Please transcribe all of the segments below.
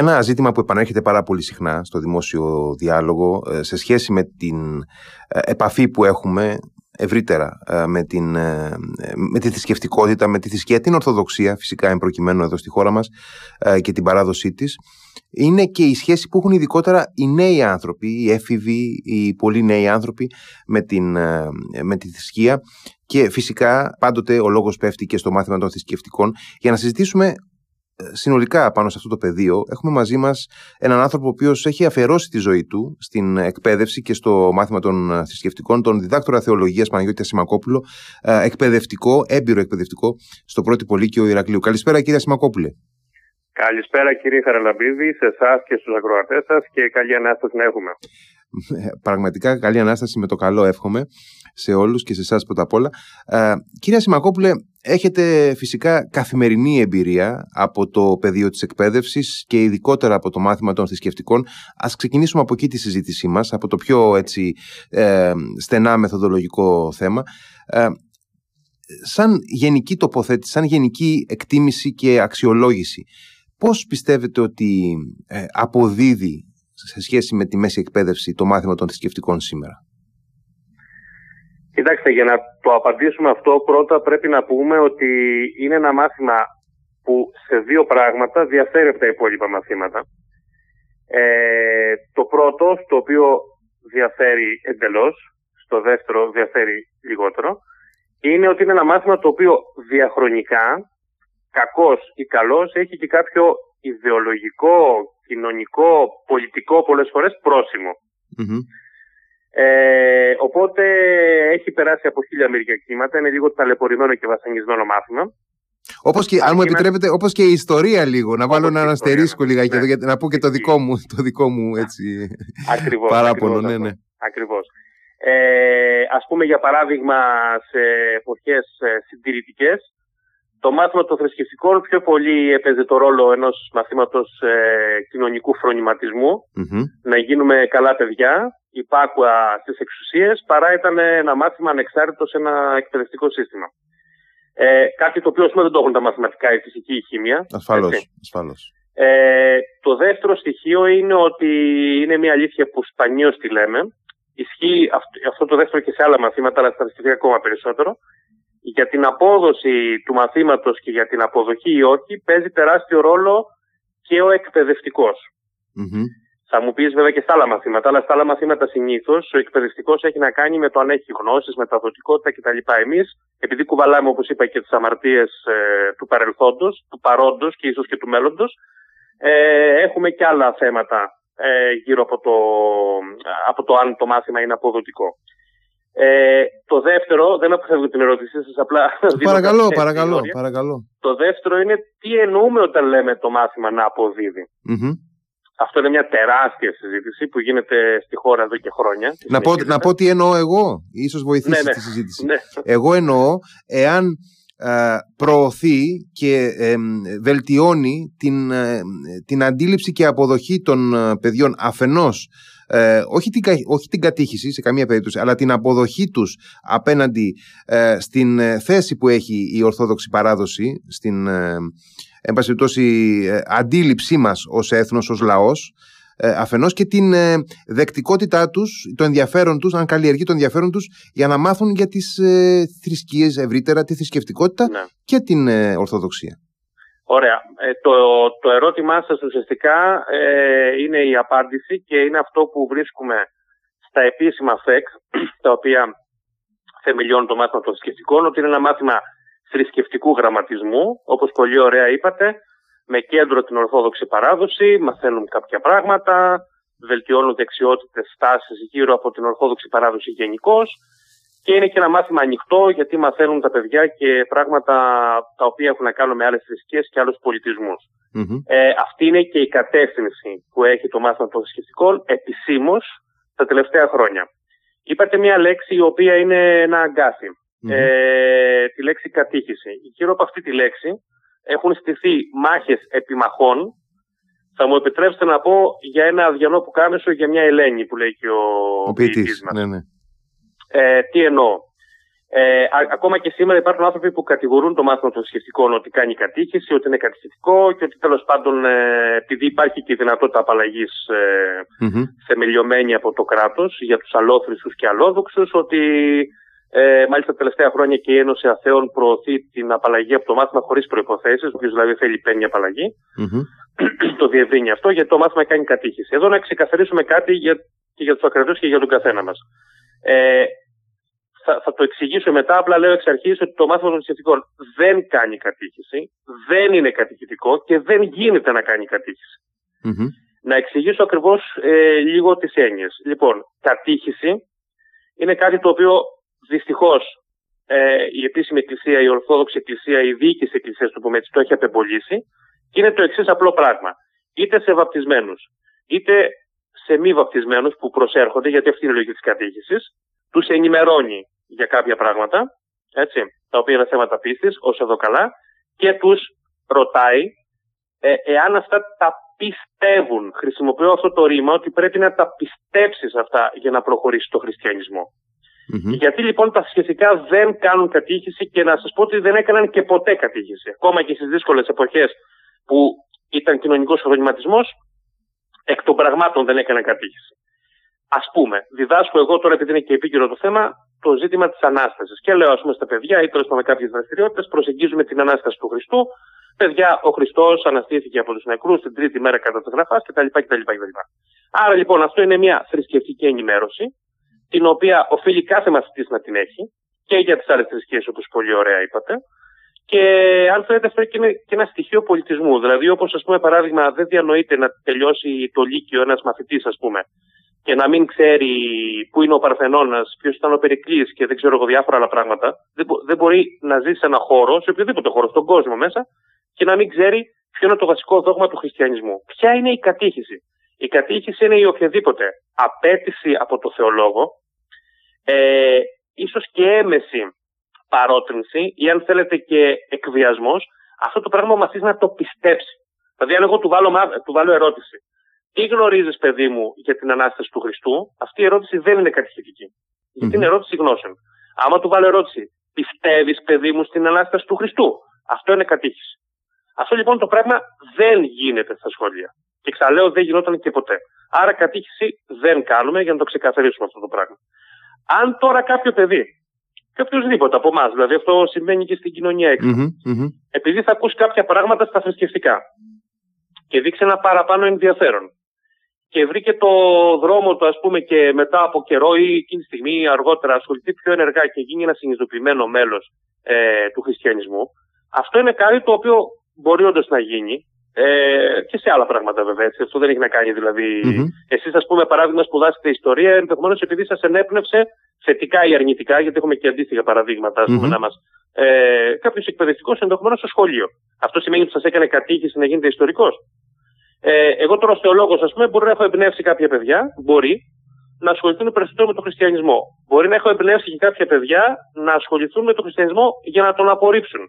Ένα ζήτημα που επανέρχεται πάρα πολύ συχνά στο δημόσιο διάλογο ε, σε σχέση με την ε, επαφή που έχουμε ευρύτερα ε, με, την, με τη θρησκευτικότητα, με τη θρησκεία, την Ορθοδοξία φυσικά εμπροκειμένου εδώ στη χώρα μας και την παράδοσή της είναι και η σχέση που έχουν ειδικότερα οι νέοι άνθρωποι, οι έφηβοι, οι πολύ νέοι άνθρωποι με, την, με τη θρησκεία. Και φυσικά πάντοτε ο λόγος πέφτει και στο μάθημα των θρησκευτικών. Για να συζητήσουμε συνολικά πάνω σε αυτό το πεδίο έχουμε μαζί μας έναν άνθρωπο ο οποίος έχει αφιερώσει τη ζωή του στην εκπαίδευση και στο μάθημα των θρησκευτικών, τον διδάκτορα θεολογίας Παναγιώτη Ασημακόπουλο, ε, εκπαιδευτικό, έμπειρο εκπαιδευτικό στο πρώτο Πολύκειο Ηρακλείου. Καλησπέρα κύριε Ασημακόπουλε. Καλησπέρα κύριε Χαραλαμπίδη, σε εσάς και στους ακροατές σας και καλή ανάσταση να έχουμε. Ε, πραγματικά καλή ανάσταση με το καλό εύχομαι σε όλους και σε εσάς πρώτα απ' όλα. Ε, κύριε Σιμακόπουλε, έχετε φυσικά καθημερινή εμπειρία από το πεδίο της εκπαίδευσης και ειδικότερα από το μάθημα των θρησκευτικών. Ας ξεκινήσουμε από εκεί τη συζήτησή μας, από το πιο έτσι, ε, στενά μεθοδολογικό θέμα. Ε, σαν γενική τοποθέτηση, σαν γενική εκτίμηση και αξιολόγηση, πώς πιστεύετε ότι ε, αποδίδει σε σχέση με τη μέση εκπαίδευση το μάθημα των θρησκευτικών σήμερα; Κοιτάξτε, για να το απαντήσουμε αυτό, πρώτα πρέπει να πούμε ότι είναι ένα μάθημα που σε δύο πράγματα διαφέρει από τα υπόλοιπα μαθήματα. Ε, το πρώτο, στο οποίο διαφέρει εντελώς, στο δεύτερο διαφέρει λιγότερο, είναι ότι είναι ένα μάθημα το οποίο διαχρονικά, κακός ή καλός, έχει και κάποιο ιδεολογικό, κοινωνικό, πολιτικό πολλές φορές ε, οπότε έχει περάσει από χίλια μερικά κύματα, είναι λίγο ταλαιπωρημένο και βασανισμένο μάθημα. Όπως και, αν μου επιτρέπετε, όπως και η ιστορία λίγο, να βάλω ένα αστερίσκο λιγάκι εδώ, ναι. να πω και το δικό μου, το δικό μου έτσι, ακριβώς, παράπονο. Ακριβώς, ναι, ναι. Ακριβώς. Ε, ας πούμε για παράδειγμα σε εποχές ε, συντηρητικές, το μάθημα των θρησκευτικών πιο πολύ έπαιζε το ρόλο ενός μαθήματος ε, κοινωνικού να γίνουμε καλά παιδιά, υπάκουα στις εξουσίες, παρά ήταν ένα μάθημα ανεξάρτητο σε ένα εκπαιδευτικό σύστημα. Ε, κάτι το οποίο πούμε, δεν το έχουν τα μαθηματικά, η φυσική, η χημεία. Ασφαλώς, ασφαλώς. Ε, το δεύτερο στοιχείο είναι ότι είναι μια αλήθεια που σπανίως τη λέμε. Ισχύει αυτό, το δεύτερο και σε άλλα μαθήματα, αλλά στα ακόμα περισσότερο για την απόδοση του μαθήματος και για την αποδοχή ή όχι παίζει τεράστιο ρόλο και ο εκπαιδευτικος Θα μου πεις βέβαια και στα άλλα μαθήματα, αλλά στα άλλα μαθήματα συνήθως ο εκπαιδευτικός έχει να κάνει με το αν έχει γνώσεις, μεταδοτικότητα κτλ. Εμείς, επειδή κουβαλάμε όπως είπα και τις αμαρτίες ε, του παρελθόντος, του παρόντος και ίσως και του μέλλοντος, ε, έχουμε και άλλα θέματα ε, γύρω από το, από το αν το μάθημα είναι αποδοτικό. Ε, το δεύτερο, δεν αποφεύγω την ερώτησή σας, απλά. Παρακαλώ, παρακαλώ, παρακαλώ. Το δεύτερο είναι τι εννοούμε όταν λέμε το μάθημα να αποδιδει Αυτό είναι μια τεράστια συζήτηση που γίνεται στη χώρα εδώ και χρόνια. Να πω, να πω τι εννοώ εγώ, ίσως βοηθήσεις ναι, ναι. τη συζήτηση. Ναι. Εγώ εννοώ εάν ε, προωθεί και βελτιώνει την, ε, την αντίληψη και αποδοχή των ε, παιδιών αφενός ε, όχι, την, όχι την κατήχηση σε καμία περίπτωση, αλλά την αποδοχή τους απέναντι ε, στην ε, θέση που έχει η Ορθόδοξη παράδοση, στην ε, ε, αντίληψή μας ως έθνος, ως λαός, αφενός και την δεκτικότητά τους, το ενδιαφέρον τους, αν καλλιεργεί το ενδιαφέρον τους για να μάθουν για τις ε, θρησκείες ευρύτερα, τη θρησκευτικότητα ναι. και την Ορθοδοξία. Ωραία. Ε, το, το ερώτημά σας ουσιαστικά ε, είναι η απάντηση και είναι αυτό που βρίσκουμε στα επίσημα ΦΕΚ, τα οποία θεμελιώνουν το μάθημα των θρησκευτικών, ότι είναι ένα μάθημα θρησκευτικού γραμματισμού, όπως πολύ ωραία είπατε, με κέντρο την Ορθόδοξη παράδοση, μαθαίνουν κάποια πράγματα, βελτιώνουν δεξιότητες, στάσεις γύρω από την Ορθόδοξη παράδοση γενικώς και είναι και ένα μάθημα ανοιχτό γιατί μαθαίνουν τα παιδιά και πράγματα τα οποία έχουν να κάνουν με άλλες θρησκείες και άλλους Ε, αυτή είναι και η κατεύθυνση που έχει το μάθημα των θρησκευτικών επισήμως τα τελευταία χρόνια. Είπατε μια λέξη η οποία είναι ένα Ε, τη λέξη κατήχηση. Γύρω από αυτή τη λέξη έχουν στηθεί μάχες επιμαχών. Θα μου επιτρέψετε να πω για ένα αδιανό που κάμεσο για μια Ελένη που λέει και ο, ο ποιητής. Ναι, ναι. Ε, τι εννοώ. Ε, ακόμα και σήμερα υπάρχουν άνθρωποι που κατηγορούν το μάθημα των θρησκευτικών ότι κάνει κατήχηση, ότι είναι κατηχητικό και ότι τέλος πάντων ε, επειδή υπάρχει και η δυνατότητα απαλλαγής ε, mm θεμελιωμένη από το κράτος για τους αλόθρηστους και αλόδοξους, ότι ε, μάλιστα τα τελευταία χρόνια και η Ένωση Αθέων προωθεί την απαλλαγή από το μάθημα χωρίς προποθέσει, όποιο δηλαδή θέλει παίρνει απαλλαγή. Mm-hmm. το διευρύνει αυτό γιατί το μάθημα κάνει κατήχηση. Εδώ να ξεκαθαρίσουμε κάτι για, και για τους ακρατού και για τον καθένα μας. Ε, θα, θα το εξηγήσω μετά. Απλά λέω εξ αρχής ότι το μάθημα των θρησκευτικών δεν κάνει κατήχηση, δεν είναι κατηχητικό και δεν γίνεται να κάνει Να εξηγήσω ακριβώς ε, λίγο τις έννοιες. Λοιπόν, κατήχηση είναι κάτι το οποίο δυστυχώς ε, η επίσημη εκκλησία, η Ορθόδοξη Εκκλησία, η διοίκηση Εκκλησίας του πούμε το έχει απεμπολίσει. Και είναι το εξής απλό πράγμα. Είτε σε βαπτισμένους, είτε σε μη βαπτισμένους που προσέρχονται, γιατί αυτή είναι η λογική της κατήχησης, τους ενημερώνει για κάποια πράγματα, έτσι, τα οποία είναι θέματα πίστης, όσο εδώ καλά, και τους ρωτάει ε, εάν αυτά τα πιστεύουν. Χρησιμοποιώ αυτό το ρήμα ότι πρέπει να τα πιστέψεις αυτά για να προχωρήσει το χριστιανισμό. Γιατί λοιπόν τα σχετικά δεν κάνουν κατήχηση και να σας πω ότι δεν έκαναν και ποτέ κατήχηση. Ακόμα και στις δύσκολες εποχές που ήταν κοινωνικός προβληματισμός, εκ των πραγμάτων δεν έκαναν κατήχηση. Α πούμε, διδάσκω εγώ τώρα, επειδή είναι και επίκαιρο το θέμα, το ζήτημα της ανάστασης. Και λέω, ας πούμε, στα παιδιά ή τέλος πάντων κάποιες δραστηριότητες, προσεγγίζουμε την ανάσταση του Χριστού. Παιδιά, ο Χριστός αναστήθηκε από τους νεκρούς την τρίτη μέρα κατά τη γραφά κτλ, κτλ, κτλ. Άρα λοιπόν αυτό είναι μια θρησκευτική ενημέρωση, την οποία οφείλει κάθε μαθητή να την έχει και για τις άλλες θρησκείες, όπως πολύ ωραία είπατε. Και αν θέλετε, αυτό είναι και ένα στοιχείο πολιτισμού. Δηλαδή, όπως ας πούμε, παράδειγμα, δεν διανοείται να τελειώσει το Λύκειο ένας μαθητής, ας πούμε, και να μην ξέρει πού είναι ο Παρθενώνας, ποιος ήταν ο Περικλής και δεν ξέρω εγώ διάφορα άλλα πράγματα, δεν, δεν μπορεί να ζει σε ένα χώρο, σε οποιοδήποτε χώρο, στον κόσμο μέσα, και να μην ξέρει ποιο είναι το βασικό δόγμα του χριστιανισμού. Ποια είναι η κατήχηση; Η κατήχηση είναι η οποιαδήποτε απέτηση από το θεολόγο, ε, ίσως και έμεση παρότρινση ή αν θέλετε και εκβιασμός, αυτό το πράγμα μας να το πιστέψει. Δηλαδή αν εγώ του βάλω, του βάλω ερώτηση, τι γνωρίζεις, παιδί μου, για την ανάσταση του Χριστού, αυτή η ερώτηση δεν είναι κατηχητική. Γιατί είναι ερώτηση γνώσεων. Άμα του βάλω ερώτηση, πιστεύεις, παιδί μου, στην ανάσταση του Χριστού, αυτό είναι κατήχηση. Αυτό λοιπόν το πράγμα δεν γίνεται στα σχολεία. Και ξαναλέω, δεν γινόταν και ποτέ. Άρα κατήχηση δεν κάνουμε για να το ξεκαθαρίσουμε αυτό το πράγμα. Αν τώρα κάποιο παιδί, και οποιοδήποτε από εμάς, δηλαδή αυτό συμβαίνει και στην κοινωνία επειδή θα ακούσει κάποια πράγματα στα θρησκευτικά και δείξει ένα παραπάνω ενδιαφέρον και βρήκε το δρόμο του, ας πούμε, και μετά από καιρό ή εκείνη τη στιγμή αργότερα ασχοληθεί πιο ενεργά και γίνει ένα συνειδητοποιημένο μέλος ε, του χριστιανισμού, αυτό είναι κάτι το οποίο μπορεί όντως να γίνει. Ε, και σε άλλα πράγματα βέβαια. Έτσι. Αυτό δεν έχει να κάνει δηλαδή. Mm-hmm. Εσείς, ας πούμε, παράδειγμα, σπουδάσετε ιστορία, ενδεχομένως επειδή σας ενέπνευσε θετικά ή αρνητικά, γιατί έχουμε και αντίστοιχα παραδείγματα, ας πούμε, mm-hmm. να μας. Ε, Κάποιος εκπαιδευτικός ενδεχομένως στο σχολείο. Αυτό σημαίνει ότι σας έκανε κατήχηση να γίνετε ιστορικός. Ε, εγώ τώρα ως θεολόγος, ας πούμε, μπορεί να έχω εμπνεύσει κάποια παιδιά, μπορεί, να ασχοληθούν περισσότερο με τον χριστιανισμό. Μπορεί να έχω εμπνεύσει και κάποια παιδιά να ασχοληθούν με τον χριστιανισμό για να τον απορρίψουν.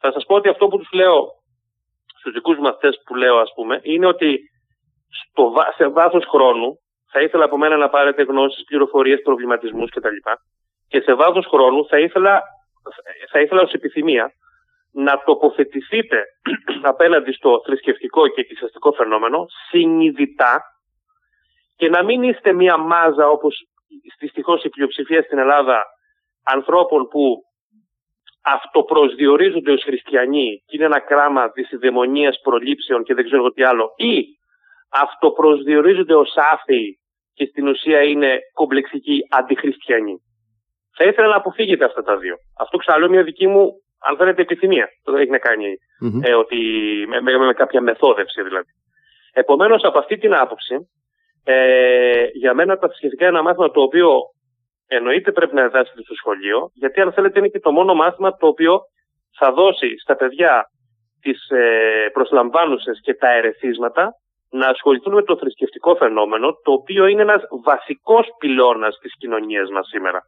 Θα σας πω ότι αυτό που τους λέω στους δικούς μαθητές που λέω, ας πούμε, είναι ότι στο, σε βάθος χρόνου θα ήθελα από μένα να πάρετε γνώσεις, πληροφορίες, προβληματισμούς κτλ. Και σε βάθος χρόνου θα ήθελα, θα ήθελα ως επιθυμία να τοποθετηθείτε απέναντι στο θρησκευτικό και εκκλησιαστικό φαινόμενο συνειδητά και να μην είστε μια μάζα όπως δυστυχώς η πλειοψηφία στην Ελλάδα ανθρώπων που αυτοπροσδιορίζονται ως χριστιανοί και είναι ένα κράμα της ιδαιμονίας προλήψεων και δεν ξέρω τι άλλο ή αυτοπροσδιορίζονται ως άθεοι και στην ουσία είναι κομπλεξικοί αντιχριστιανοί. Θα ήθελα να αποφύγετε αυτά τα δύο. Αυτό ξαναλέω μια δική μου αν θέλετε, επιθυμία. Το δεν έχει να κανει ε, ότι, με, με, με, κάποια μεθόδευση δηλαδή. Επομένως, από αυτή την άποψη, ε, για μένα τα θρησκευτικά είναι ένα μάθημα το οποίο εννοείται πρέπει να διδάσκεται στο σχολείο, γιατί αν θέλετε είναι και το μόνο μάθημα το οποίο θα δώσει στα παιδιά τις ε, προσλαμβάνουσες και τα ερεθίσματα να ασχοληθούν με το θρησκευτικό φαινόμενο, το οποίο είναι ένας βασικός πυλώνας της κοινωνίας μας σήμερα.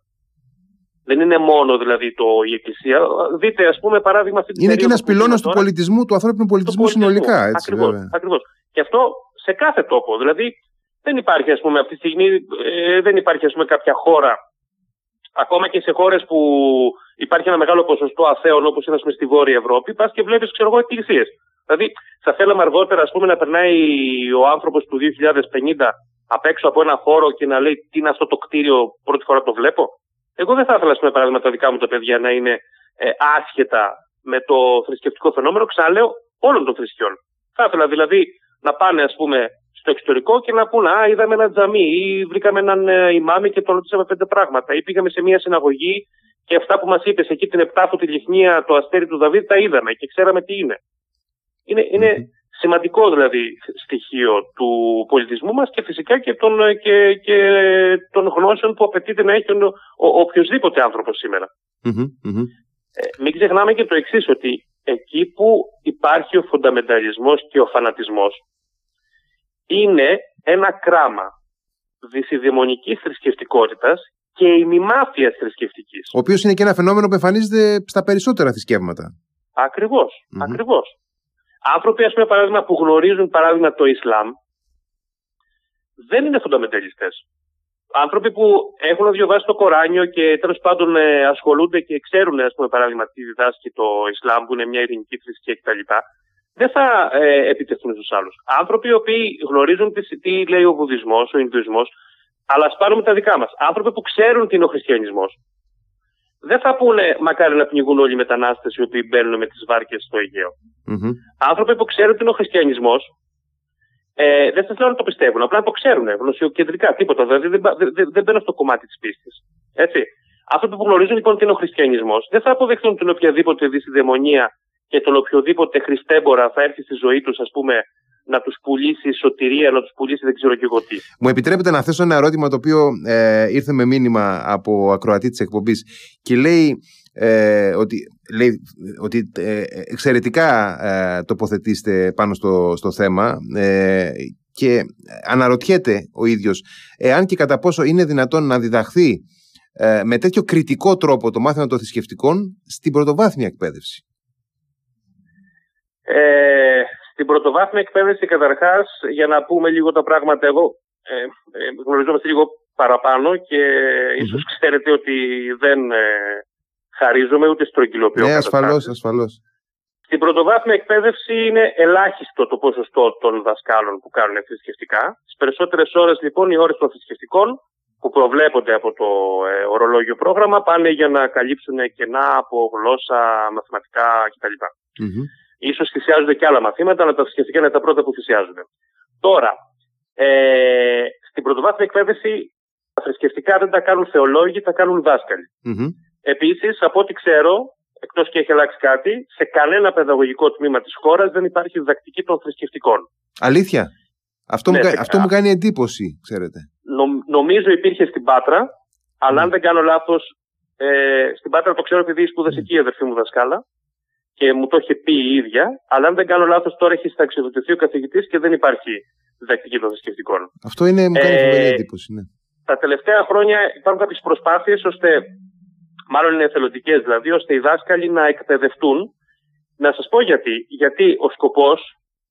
Δεν είναι μόνο δηλαδή το, η Εκκλησία. Δείτε, ας πούμε, παράδειγμα αυτή Είναι και ένας πυλώνας του πολιτισμού, του ανθρώπινου πολιτισμού, συνολικά. Έτσι, ακριβώς, Και αυτό σε κάθε τόπο. Δηλαδή, δεν υπάρχει, ας πούμε, αυτή τη στιγμή ε, δεν υπάρχει ας πούμε, κάποια χώρα Ακόμα και σε χώρες που υπάρχει ένα μεγάλο ποσοστό αθέων, όπως είναι στη Βόρεια Ευρώπη, πας και βλέπεις, ξέρω εγώ, εκκλησίες. Δηλαδή, θα θέλαμε αργότερα ας πούμε, να περνάει ο άνθρωπος του 2050 απ' έξω από ένα χώρο και να λέει τι είναι αυτό το κτίριο, πρώτη φορά το βλέπω. Εγώ δεν θα ήθελα, πούμε, παράδειγμα, τα δικά μου τα παιδιά να είναι ε, άσχετα με το θρησκευτικό φαινόμενο, ξαναλέω, όλων των θρησκειών. Θα ήθελα δηλαδή να πάνε, ας πούμε, στο εξωτερικό και να πούνε Α, είδαμε ένα τζαμί ή βρήκαμε έναν ε, ημάμι και τον ρωτήσαμε πέντε πράγματα. Ή πήγαμε σε μια συναγωγή και αυτά που μας είπες εκεί την Επτάφωτη Λιχνία, το αστέρι του Δαβίδ, τα είδαμε και ξέραμε τι είναι. Είναι, είναι σημαντικό δηλαδή στοιχείο του πολιτισμού μας και φυσικά και των, ε, και, και των γνώσεων που απαιτείται να έχει ο, ο, οποιοδήποτε άνθρωπος Ε, μην ξεχνάμε και το εξής ότι εκεί που υπάρχει ο φονταμενταλισμός και ο φανατισμός είναι ένα κράμα δυσιδαιμονικής θρησκευτικότητας και ημιμάθειας θρησκευτικής. Ο οποίος είναι και ένα φαινόμενο που εμφανίζεται στα περισσότερα θρησκεύματα. Ακριβώς, ακριβώς. Άνθρωποι, ας πούμε, παράδειγμα, που γνωρίζουν παράδειγμα το Ισλάμ, δεν είναι φονταμετελιστέ. Άνθρωποι που έχουν διαβάσει το Κοράνιο και τέλος πάντων ε, ασχολούνται και ξέρουν, ας πούμε, παράδειγμα, τι διδάσκει το Ισλάμ, που είναι μια ειρηνική θρησκεία κτλ. Δεν θα ε, επιτεθούν στους άλλους. Άνθρωποι οι οποίοι γνωρίζουν τι, τι λέει ο Βουδισμός, ο Ινδουισμός, αλλά ας πάρουμε τα δικά μας. Άνθρωποι που ξέρουν τι είναι ο Χριστιανισμός, δεν θα πούνε μακάρι να πνιγούν όλοι οι μετανάστες οι οποίοι μπαίνουν με τις βάρκες στο Αιγαίο. Mm-hmm. Άνθρωποι που ξέρουν ότι είναι ο χριστιανισμός ε, δεν θα να το πιστεύουν. Απλά το ξέρουν γνωσιοκεντρικά, τίποτα. Δηλαδή δεν, δεν, δεν μπαίνουν στο κομμάτι της πίστης. Έτσι. Άνθρωποι που γνωρίζουν λοιπόν ότι είναι ο χριστιανισμός δεν θα αποδεχθούν την οποιαδήποτε δυσιδαιμονία και τον οποιοδήποτε χριστέμπορα θα έρθει στη ζωή τους, ας πούμε, να τους πουλήσει σωτηρία, να τους πουλήσει δεν ξέρω και εγώ τι. Μου επιτρέπετε να θέσω ένα ερώτημα το οποίο ε, ήρθε με μήνυμα από ακροατή της εκπομπής και λέει ε, ότι, λέει, ότι ε, εξαιρετικά ε, τοποθετήστε πάνω στο, στο θέμα ε, και αναρωτιέται ο ίδιος εάν και κατά πόσο είναι δυνατόν να διδαχθεί ε, με τέτοιο κριτικό τρόπο το μάθημα των θρησκευτικών στην πρωτοβάθμια εκπαίδευση. Ε, στην πρωτοβάθμια εκπαίδευση, καταρχάς, για να πούμε λίγο τα πράγματα, εγώ ε, ε, γνωριζόμαστε λίγο παραπάνω και mm ίσως ξέρετε ότι δεν ε, χαρίζομαι ούτε στρογγυλοποιώ. Ναι, ασφαλώς, ασφαλώς. Στην πρωτοβάθμια εκπαίδευση είναι ελάχιστο το ποσοστό των δασκάλων που κάνουν θρησκευτικά. Στις περισσότερες ώρες, λοιπόν, οι ώρες των θρησκευτικών που προβλέπονται από το ε, ορολόγιο πρόγραμμα πάνε για να καλύψουν κενά από γλώσσα, μαθηματικά κτλ. Mm-hmm. Ίσως θυσιάζονται και άλλα μαθήματα, αλλά τα θρησκευτικά είναι τα πρώτα που θυσιάζονται. Τώρα, ε, στην πρωτοβάθμια εκπαίδευση τα θρησκευτικά δεν τα κάνουν θεολόγοι, τα κάνουν δάσκαλοι. Mm-hmm. Επίσης, από ό,τι ξέρω, εκτός και έχει αλλάξει κάτι, σε κανένα παιδαγωγικό τμήμα της χώρας δεν υπάρχει διδακτική των θρησκευτικών. Αλήθεια; Αυτό, ναι, μου, αυτό μου κάνει εντύπωση, ξέρετε. Νο, νομίζω υπήρχε στην Πάτρα, αλλά αν δεν κάνω λάθος, ε, στην Πάτρα το ξέρω επειδή σπούδασε εκεί η αδερφή μου δασκάλα και μου το είχε πει η ίδια, αλλά αν δεν κάνω λάθος, τώρα έχει σταξιδοτηθεί ο καθηγητής και δεν υπάρχει διδακτική των θρησκευτικών. Αυτό είναι, μου κάνει ε, εντύπωση, ναι. Τα τελευταία χρόνια υπάρχουν κάποιες προσπάθειες ώστε, μάλλον είναι εθελοντικές δηλαδή, ώστε οι δάσκαλοι να εκπαιδευτούν. Να σας πω γιατί. Γιατί ο σκοπός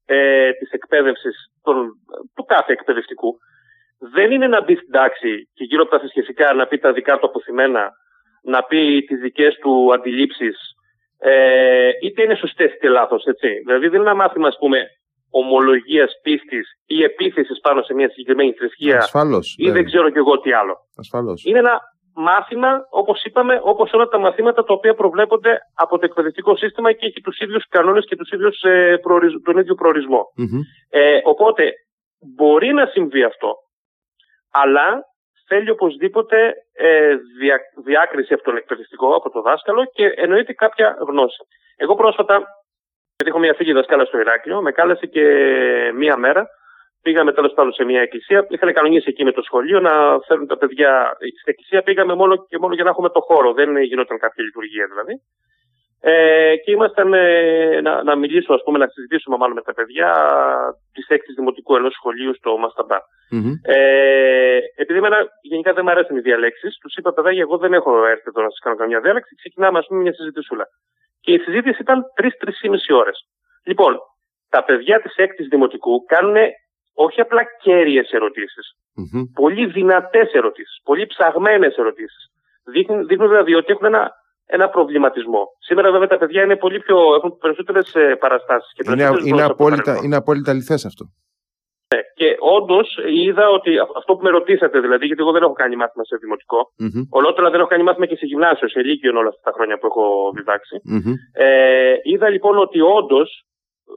ε, της εκπαίδευσης του κάθε εκπαιδευτικού δεν είναι να μπει στην τάξη και γύρω από τα θρησκευτικά να πει τα δικά του αποθυμένα, να πει τις δικές του αντιλήψεις ε, είτε είναι σωστέ είτε λάθος. Δηλαδή δεν είναι ένα μάθημα, ας πούμε, ομολογίας πίστης ή επίθεσης πάνω σε μια συγκεκριμένη θρησκεία. Ασφαλώς. Ή δεν ξέρω κι εγώ τι άλλο. Ασφαλώς. Είναι ένα μάθημα, όπως είπαμε, όπως όλα τα μαθήματα τα οποία προβλέπονται από το εκπαιδευτικό σύστημα και έχει τους ίδιους κανόνες και τους ίδιους, ε, τον ίδιο προορισμό. Mm-hmm. Ε, οπότε μπορεί να συμβεί αυτό, αλλά θέλει οπωσδήποτε ε, δια, διάκριση από τον εκπαιδευτικό, από το δάσκαλο και εννοείται κάποια γνώση. Εγώ πρόσφατα, γιατί έχω μια φίλη δασκάλα στο Ηράκλειο, με κάλεσε και μία μέρα. Πήγαμε τέλος πάντων σε μια εκκλησία. Είχαν κανονίσει εκεί με το σχολείο να φέρουν τα παιδιά. Στην εκκλησία πήγαμε μόνο και μόνο για να έχουμε το χώρο. Δεν γινόταν κάποια λειτουργία δηλαδή. Ε, και ήμασταν ε, να, να μιλήσω, ας πούμε, να συζητήσουμε μάλλον με τα παιδιά της έκτη δημοτικού ενός σχολείου στο μασταμπα mm-hmm. Ε, επειδή εμένα γενικά δεν μου αρέσουν οι διαλέξεις, τους είπα, παιδάκια, εγώ δεν έχω έρθει εδώ να σας κάνω καμιά διάλεξη. Ξεκινάμε, ας πούμε, μια συζητησούλα. Και η συζήτηση ήταν τρει-τρει μισή ώρες. Λοιπόν, τα παιδιά της έκτης δημοτικού κάνουν όχι απλά κέρυες ερωτήσεις, mm-hmm. πολύ δυνατές ερωτήσεις, πολύ ψαγμένες ερωτήσεις. δείχνουν, δείχνουν δηλαδή ότι έχουν ένα, ένα προβληματισμό. Σήμερα βέβαια τα παιδιά είναι πολύ πιο, έχουν περισσότερες παραστάσεις. Είναι, είναι, απόλυτα, είναι απόλυτα αληθές αυτό. Ναι, και όντως είδα ότι αυτό που με ρωτήσατε, δηλαδή, γιατί εγώ δεν έχω κάνει μάθημα σε δημοτικό, mm-hmm. ολότερα δεν έχω κάνει μάθημα και σε γυμνάσιο, σε λύκειο όλα αυτά τα χρόνια που έχω Ε, είδα λοιπόν ότι όντως,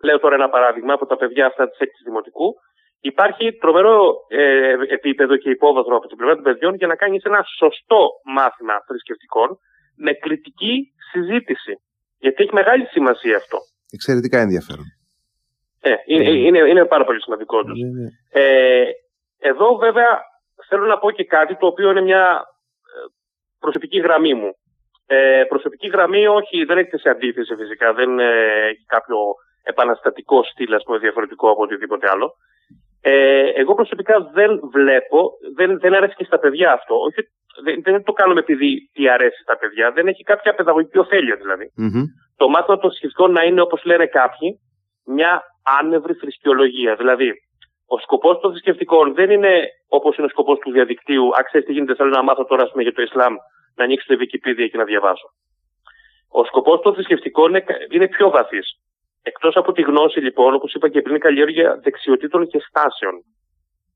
λέω τώρα ένα παράδειγμα από τα παιδιά αυτά της έκτη δημοτικού, υπάρχει τρομερό ε, επίπεδο και υπόβαθρο από την πλευρά των παιδιών για να κάνεις ένα σωστό μάθημα θρησκευτικών με κριτική συζήτηση. Γιατί έχει μεγάλη σημασία αυτό. Εξαιρετικά ενδιαφέρον. Ε, είναι, ναι. είναι, είναι πάρα πολύ σημαντικό του. Ναι, ναι. Ε, εδώ βέβαια θέλω να πω και κάτι το οποίο είναι μια ε, προσωπική γραμμή μου. Ε, προσωπική γραμμή όχι, δεν έχετε σε αντίθεση φυσικά, δεν ε, έχει κάποιο επαναστατικό στυλ, ας πούμε, διαφορετικό από οτιδήποτε άλλο. Ε, εγώ προσωπικά δεν βλέπω, δεν, δεν αρέσει και στα παιδιά αυτό. Όχι, δεν, δεν το κάνουμε επειδή τι αρέσει στα παιδιά, δεν έχει κάποια παιδαγωγική ωφέλεια δηλαδή. Mm-hmm. Το μάθημα των σχετικών να είναι, όπως λένε κάποιοι, μια άνευρη θρησκεολογία. Δηλαδή, ο σκοπός των θρησκευτικών δεν είναι όπως είναι ο σκοπός του διαδικτύου. Αν ξέρεις τι γίνεται, θέλω να μάθω τώρα πούμε, για το Ισλάμ, να ανοίξω τη Wikipedia και να διαβάσω. Ο σκοπός των θρησκευτικών είναι, είναι πιο βαθύς. Εκτός από τη γνώση, λοιπόν, όπως είπα και πριν, καλλιέργεια δεξιοτήτων και στάσεων.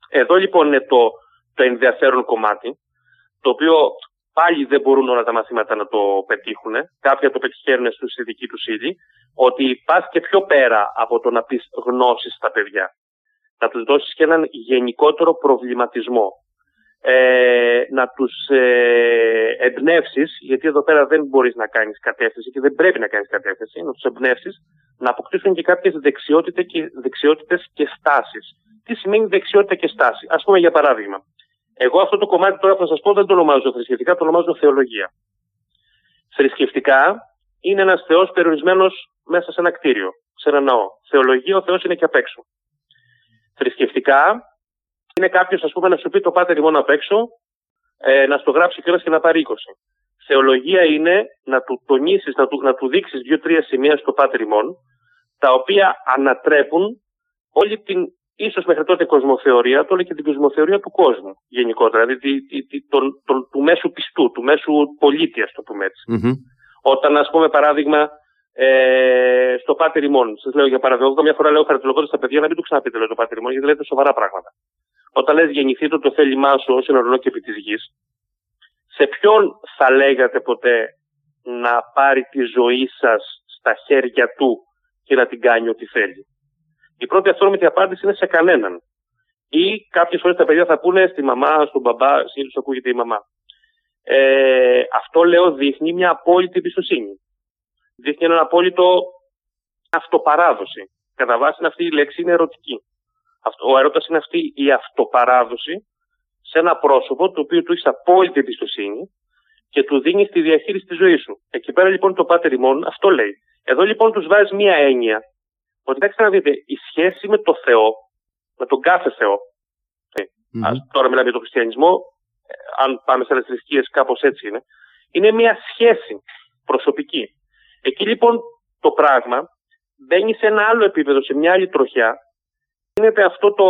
Εδώ λοιπόν είναι το, το ενδιαφέρον κομμάτι, το οποίο πάλι δεν μπορούν όλα τα μαθήματα να το πετύχουν. Κάποια το πετυχαίνουν στη δική τους ύλη. Ότι πας και πιο πέρα από το να πεις γνώσεις στα παιδιά. Να τους δώσεις και έναν γενικότερο προβληματισμό. Ε, να τους ε, εμπνεύσεις, γιατί εδώ πέρα δεν μπορείς να κάνεις κατεύθυνση και δεν πρέπει να κάνεις κατεύθυνση, να τους εμπνεύσεις να αποκτήσουν και κάποιες δεξιότητε και, δεξιότητες και στάσεις. Τι σημαίνει δεξιότητα και στάση; Α πούμε για παράδειγμα, εγώ αυτό το κομμάτι τώρα θα σας πω δεν το ονομάζω θρησκευτικά, το ονομάζω θεολογία. Θρησκευτικά είναι ένας Θεός περιορισμένος μέσα σε ένα κτίριο, σε ένα ναό. Θεολογία ο Θεός είναι και απ' έξω. Θρησκευτικά είναι κάποιος, ας πούμε, να σου πει το πάτερ μόνο απ' έξω, ε, να στο γράψει κιόλας και να πάρει 20. Θεολογία είναι να του τονίσεις, να του, να του δείξεις δύο-τρία σημεία στο πάτερ τα οποία ανατρέπουν όλη την ίσως μέχρι τότε κοσμοθεωρία, τώρα και την κοσμοθεωρία του κόσμου γενικότερα, δηλαδή τον, τον, του μέσου πιστού, του μέσου πολίτη, ας το πούμε έτσι. Mm-hmm. Όταν, ας πούμε, παράδειγμα, ε, στο Πάτερ ημών, σας λέω για παράδειγμα, εγώ μια φορά λέω χαρακτηρολογώντα στα παιδιά να μην του ξαναπείτε λέω, το Πάτερ ημών, γιατί λέτε σοβαρά πράγματα. Όταν λες γεννηθείτε το θέλημά σου ως ένα και επί της γης, σε ποιον θα λέγατε ποτέ να πάρει τη ζωή σας στα χέρια του και να την κάνει ό,τι θέλει; Η πρώτη αυθόρμητη απάντηση είναι σε κανέναν. Ή κάποιες φορές τα παιδιά θα πούνε στη μαμά, στον μπαμπά, συνήθω ακούγεται η μαμά. Ε, αυτό λέω δείχνει μια απόλυτη εμπιστοσύνη. Δείχνει έναν απόλυτο αυτοπαράδοση. Κατά βάση αυτή η λέξη είναι ερωτική. Ο έρωτα είναι αυτή η αυτοπαράδοση σε ένα πρόσωπο το οποίο του έχεις απόλυτη εμπιστοσύνη και του δίνεις τη διαχείριση της ζωής σου. Εκεί πέρα λοιπόν το Πάτερ ημών αυτό λέει. Εδώ λοιπόν τους βάζεις μία έννοια ότι κοιτάξτε να δείτε, η σχέση με το Θεό, με τον κάθε Θεό, mm-hmm. ας, τώρα μιλάμε για τον χριστιανισμό, ε, αν πάμε σε άλλε θρησκείε, κάπως έτσι είναι, είναι μια σχέση προσωπική. Εκεί λοιπόν το πράγμα μπαίνει σε ένα άλλο επίπεδο, σε μια άλλη τροχιά, γίνεται αυτό το,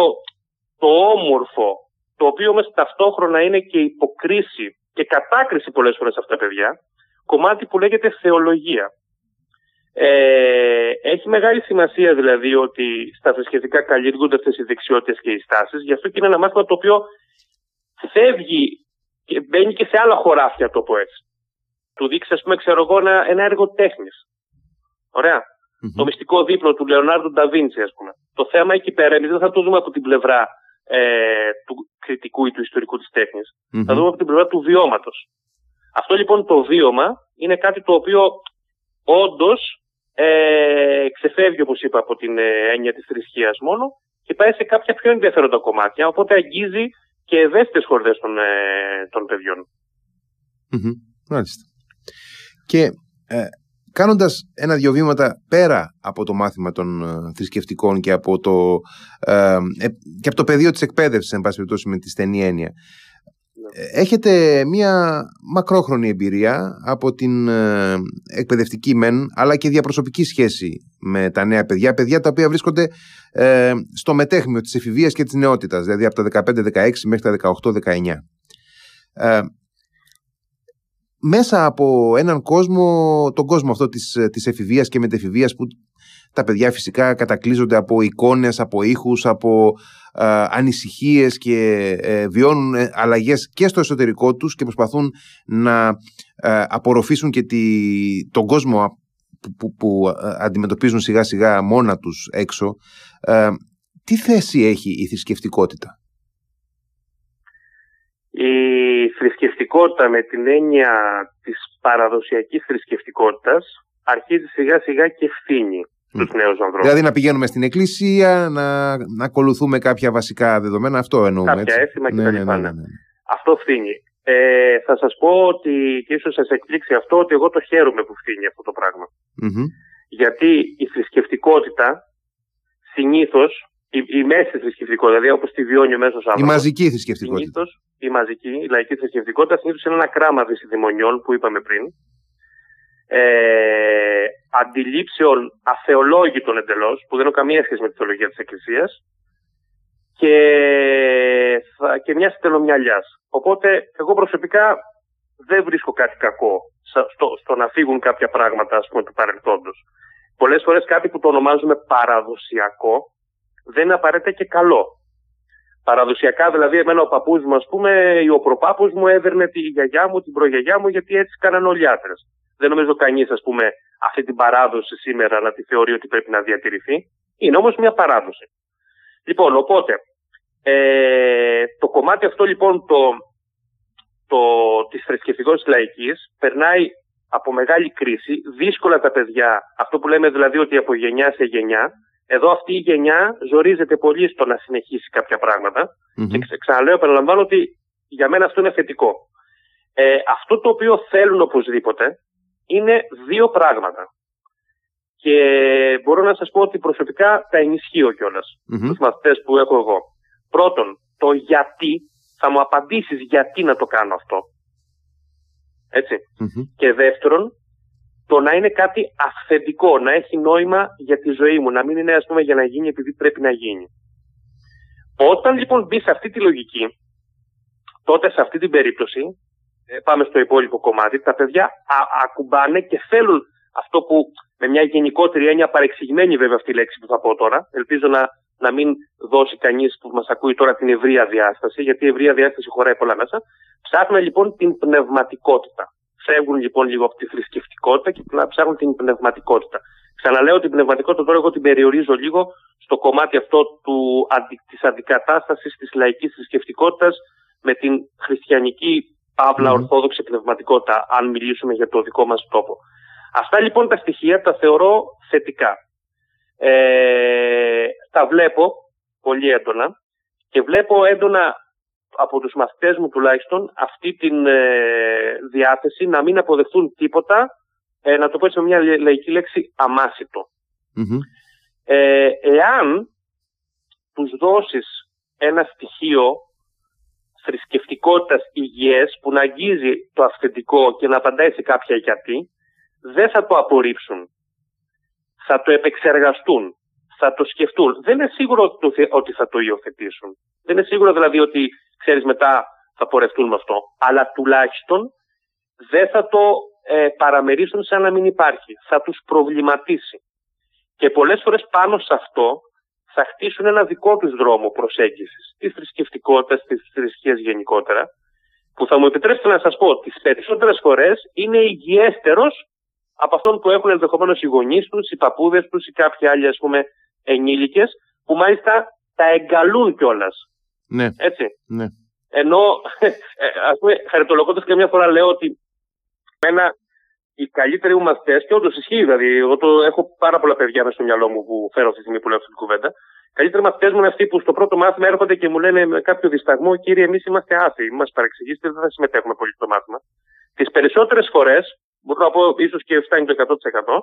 το όμορφο, το οποίο όμως ταυτόχρονα είναι και υποκρίση και κατάκριση πολλές φορές αυτά τα παιδιά, κομμάτι που λέγεται θεολογία. Ε, έχει μεγάλη σημασία δηλαδή ότι στα θρησκευτικά καλλιεργούνται αυτές οι δεξιότητες και οι στάσεις. Γι' αυτό και είναι ένα μάθημα το οποίο φεύγει και μπαίνει και σε άλλα χωράφια, το πω έτσι. Του δείξει, ας πούμε, ξέρω εγώ, ένα, ένα έργο τέχνης. Το μυστικό δίπλο του Λεωνάρντου Νταβίντσι, ας πούμε. Το θέμα εκεί πέρα, εμείς δεν θα το δούμε από την πλευρά ε, του κριτικού ή του ιστορικού της τεχνη Θα δούμε από την πλευρά του βιώματος. Αυτό λοιπόν το βίωμα είναι κάτι το οποίο όντως ε, ξεφεύγει όπως είπα από την ε, έννοια της θρησκείας μόνο και πάει σε κάποια πιο ενδιαφέροντα κομμάτια. Οπότε αγγίζει και ευαίσθητες χορδές των, ε, των παιδιων Μάλιστα. Και ε, κάνοντας ένα-δυο βήματα πέρα από το μάθημα των ε, θρησκευτικών και από το, ε, και από το πεδίο της εκπαίδευσης εν πάση περιπτώσει με τη στενή έννοια έχετε μία μακρόχρονη εμπειρία από την ε, εκπαιδευτική μεν αλλά και διαπροσωπική σχέση με τα νέα παιδιά, παιδιά τα οποία βρίσκονται ε, στο μετέχμιο της εφηβείας και της νεότητας, δηλαδή από τα 15-16 μέχρι τα 18-19. Ε, μέσα από έναν κόσμο, τον κόσμο αυτό της, της εφηβείας και μετεφηβείας που τα παιδιά φυσικά κατακλείζονται από εικόνες, από ήχους, από ε, ανησυχίες και ε, βιώνουν ε, αλλαγές και στο εσωτερικό τους και προσπαθούν να ε, απορροφήσουν και τη, τον κόσμο που, που, αντιμετωπίζουν σιγά σιγά μόνα τους έξω. τι θέση έχει η θρησκευτικότητα; Η θρησκευτικότητα με την έννοια της παραδοσιακής θρησκευτικότητας αρχίζει σιγά σιγά και φθήνει στους mm. νέους ανθρώπους. Δηλαδή να πηγαίνουμε στην εκκλησία, να, να ακολουθούμε κάποια βασικά δεδομένα, αυτό εννοούμε. Κάποια έτσι. έθιμα ναι, κτλ. Ναι, ναι, ναι, ναι, Αυτό φθήνει. Ε, θα σας πω ότι, και ίσως σας εκπλήξει αυτό, ότι εγώ το χαίρομαι που φθήνει αυτό το πραγμα mm-hmm. Γιατί η θρησκευτικότητα συνήθως η, η μέση θρησκευτικότητα, δηλαδή όπως τη βιώνει ο μέσος άνθρωπος. Η μαζική θρησκευτικότητα. Συνήθως, η μαζική, η λαϊκή θρησκευτικότητα συνήθως είναι ένα κράμα δυσιδημονιών που είπαμε πριν. Ε, αντιλήψεων αθεολόγητων εντελώς, που δεν έχουν καμία σχέση με τη θεολογία της Εκκλησίας. Και, και μιας στενομυαλιάς. Οπότε, εγώ προσωπικά δεν βρίσκω κάτι κακό στο, στο να φύγουν κάποια πράγματα ας πούμε, του παρελθόντος. Πολλές φορές κάτι που το ονομάζουμε παραδοσιακό δεν είναι απαραίτητα και καλό. Παραδοσιακά, δηλαδή, εμένα ο παππούς μου, ας πούμε, ή ο προπάπου μου έβαιρνε τη γιαγιά μου, την προγιαγιά μου, γιατί έτσι κάνανε όλοι οι άντρες. Δεν νομίζω κανείς, ας πούμε, αυτή την παράδοση σήμερα να τη θεωρεί ότι πρέπει να διατηρηθεί. Είναι όμως μια παράδοση. Λοιπόν, οπότε, ε, το κομμάτι αυτό λοιπόν το, το, της θρησκευτικής λαϊκής περνάει από μεγάλη κρίση, δύσκολα τα παιδιά, αυτό που λέμε δηλαδή ότι από γενιά σε γενιά, εδώ αυτή η γενιά ζορίζεται πολύ στο να συνεχίσει κάποια Και ξαναλέω, επαναλαμβάνω ότι για μένα αυτό είναι θετικό. Ε, αυτό το οποίο θέλουν οπωσδήποτε είναι δύο πράγματα. Και μπορώ να σας πω ότι προσωπικά τα ενισχύω κιόλας mm-hmm. τους μαθητές που έχω εγώ. Πρώτον, το γιατί, θα μου απαντήσεις γιατί να το κάνω αυτό. Και δεύτερον, το να είναι κάτι αυθεντικό, να έχει νόημα για τη ζωή μου, να μην είναι ας πούμε για να γίνει επειδή πρέπει να γίνει. Όταν λοιπόν μπει σε αυτή τη λογική, τότε σε αυτή την περίπτωση, ε, πάμε στο υπόλοιπο κομμάτι, τα παιδιά α, ακουμπάνε και θέλουν αυτό που με μια γενικότερη έννοια παρεξηγημένη βέβαια αυτή η λέξη που θα πω τώρα, ελπίζω να, να μην δώσει κανείς που μας ακούει τώρα την ευρεία διάσταση, γιατί η ευρεία διάσταση χωράει πολλά μέσα, ψάχνουν λοιπόν την πνευματικότητα. Φεύγουν λοιπόν λίγο από τη θρησκευτικότητα και ψάχνουν την πνευματικότητα. Ξαναλέω την πνευματικότητα τώρα εγώ την περιορίζω λίγο στο κομμάτι αυτό του, της αντικατάστασης της λαϊκής θρησκευτικότητας με την χριστιανική παύλα ορθόδοξη πνευματικότητα, αν μιλήσουμε για το δικό μας τόπο. Αυτά λοιπόν τα στοιχεία τα θεωρώ θετικά. Ε, τα βλέπω πολύ έντονα και βλέπω έντονα από τους μαθητές μου τουλάχιστον αυτή τη ε, διάθεση να μην αποδεχθούν τίποτα, ε, να το πω έτσι με μια λαϊκή λέξη, Ε, εάν τους δώσεις ένα στοιχείο θρησκευτικότητας υγιές που να αγγίζει το αυθεντικό και να απαντάει σε κάποια γιατί, δεν θα το απορρίψουν. Θα το επεξεργαστούν. Θα το σκεφτούν. Δεν είναι σίγουρο ότι θα το υιοθετήσουν. Δεν είναι σίγουρο δηλαδή ότι ξέρεις μετά θα πορευτούν με αυτό. Αλλά τουλάχιστον δεν θα το ε, παραμερίσουν σαν να μην υπάρχει. Θα τους προβληματίσει. Και πολλές φορές πάνω σε αυτό θα χτίσουν ένα δικό τους δρόμο προσέγγισης της θρησκευτικότητας, της θρησκείας γενικότερα, που θα μου επιτρέψετε να σας πω, τις περισσότερες φορές είναι υγιέστερος από αυτόν που έχουν ενδεχομένως οι γονείς τους, οι παππούδες τους ή κάποιοι άλλοι ας πούμε ενήλικες, που μάλιστα τα εγκαλούν κιόλας. Ναι. Έτσι. Ναι. Ενώ, ας πούμε, χαριτολογώντας και μια φορά λέω ότι ένα, οι καλύτεροι μου μαθητές, και όντως ισχύει δηλαδή, εγώ το, έχω πάρα πολλά παιδιά μέσα στο μυαλό μου που φέρω αυτή τη στιγμή που λέω αυτή την κουβέντα. Οι καλύτεροι μαθητές μου είναι αυτοί που στο πρώτο μάθημα έρχονται και μου λένε με κάποιο δισταγμό, κύριε, εμείς είμαστε άθεοι, μας παρεξηγήσετε, δεν θα συμμετέχουμε πολύ στο μάθημα. Τις περισσότερες φορές, μπορώ να πω ίσως και φτάνει το 100%,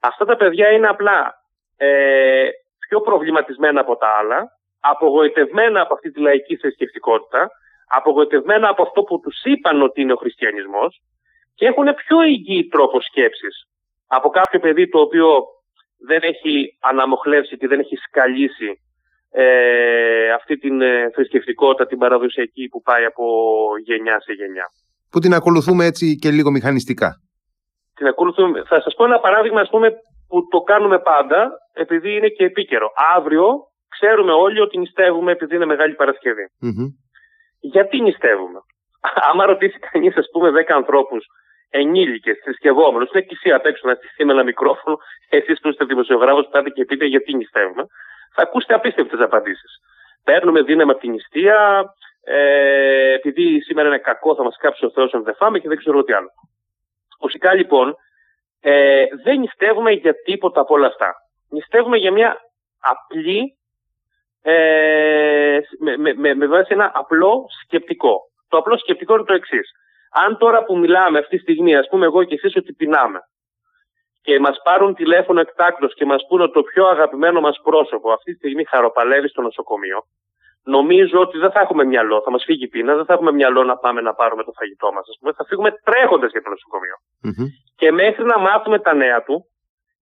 αυτά τα παιδιά είναι απλά ε, πιο προβληματισμένα από τα άλλα, απογοητευμένα από αυτή τη λαϊκή θρησκευτικότητα, απογοητευμένα από αυτό που τους είπαν ότι είναι ο χριστιανισμός και έχουν πιο υγιή τρόπο σκέψης από κάποιο παιδί το οποίο δεν έχει αναμοχλεύσει και δεν έχει σκαλίσει ε, αυτή την ε, θρησκευτικότητα, την παραδοσιακή που πάει από γενιά σε γενιά. που την ακολουθούμε έτσι και λίγο μηχανιστικά. Την ακολουθούμε. Θα σας πω ένα παράδειγμα ας πούμε, που το κάνουμε πάντα επειδή είναι και επίκαιρο. Αύριο ξέρουμε όλοι ότι νηστεύουμε επειδή είναι Μεγάλη Παρασκευή. Γιατί νηστεύουμε; Άμα ρωτήσει κανείς, ας πούμε, 10 ανθρώπους ενήλικες, θρησκευόμενους, είναι εκκλησία απ' έξω να στηθεί με ένα μικρόφωνο, εσείς που είστε δημοσιογράφος, πάτε και πείτε γιατί νηστεύουμε, θα ακούσετε απίστευτες απαντήσεις. Παίρνουμε δύναμη από την νηστεία, ε, επειδή σήμερα είναι κακό, θα μας κάψει ο Θεός αν δεν φάμε και δεν ξέρω τι άλλο. Ουσικά λοιπόν, ε, δεν νηστεύουμε για τίποτα από όλα αυτά. Νηστεύουμε για μια απλή, ε, με, με, με βάση ένα απλό σκεπτικό. Το απλό σκεπτικό είναι το εξής. Αν τώρα που μιλάμε αυτή τη στιγμή, ας πούμε εγώ και εσείς ότι πεινάμε και μας πάρουν τηλέφωνο εκτάκτος και μας πούνε ότι το πιο αγαπημένο μας πρόσωπο αυτή τη στιγμή χαροπαλεύει στο νοσοκομείο, νομίζω ότι δεν θα έχουμε μυαλό, θα μας φύγει η πείνα, δεν θα έχουμε μυαλό να πάμε να πάρουμε το φαγητό μας. Θα φύγουμε τρέχοντας για το νοσοκομειο Και μέχρι να μάθουμε τα νέα του,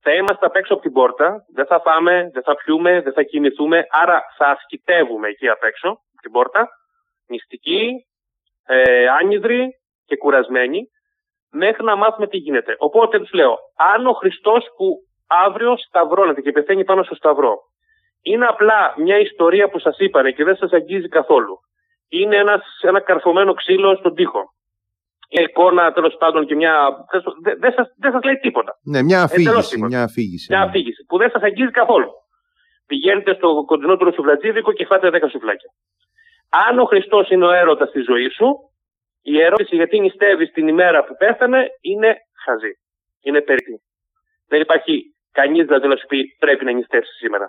θα είμαστε απ' έξω από την πόρτα, δεν θα φάμε, δεν θα πιούμε, δεν θα κινηθούμε, άρα θα ασκητεύουμε εκεί απ' έξω από την πόρτα, νηστικοί, ε, άνυδροι και κουρασμένοι, μέχρι να μάθουμε τι γίνεται. Οπότε τους λέω, αν ο Χριστός που αύριο σταυρώνεται και πεθαίνει πάνω στο σταυρό, είναι απλά μια ιστορία που σας είπανε και δεν σας αγγίζει καθόλου. Είναι ένας, ένα καρφωμένο ξύλο στον τοίχο. Μια εικόνα τέλος πάντων και μια. Δεν δε σας, δεν σας λέει τίποτα. Ναι, μια αφήγηση. Μια αφήγηση, μια αφήγηση που δεν σας αγγίζει καθόλου. Πηγαίνετε στο κοντινό του ροσουβλατζίδικο και φάτε 10 σουφλάκια. Αν ο Χριστός είναι ο έρωτας στη ζωής σου, η ερώτηση γιατί νηστεύεις την ημέρα που πέθανε είναι χαζή. Είναι περίπτωση. Δεν υπάρχει κανείς δηλαδή να σου πει πρέπει να νηστεύσεις σήμερα.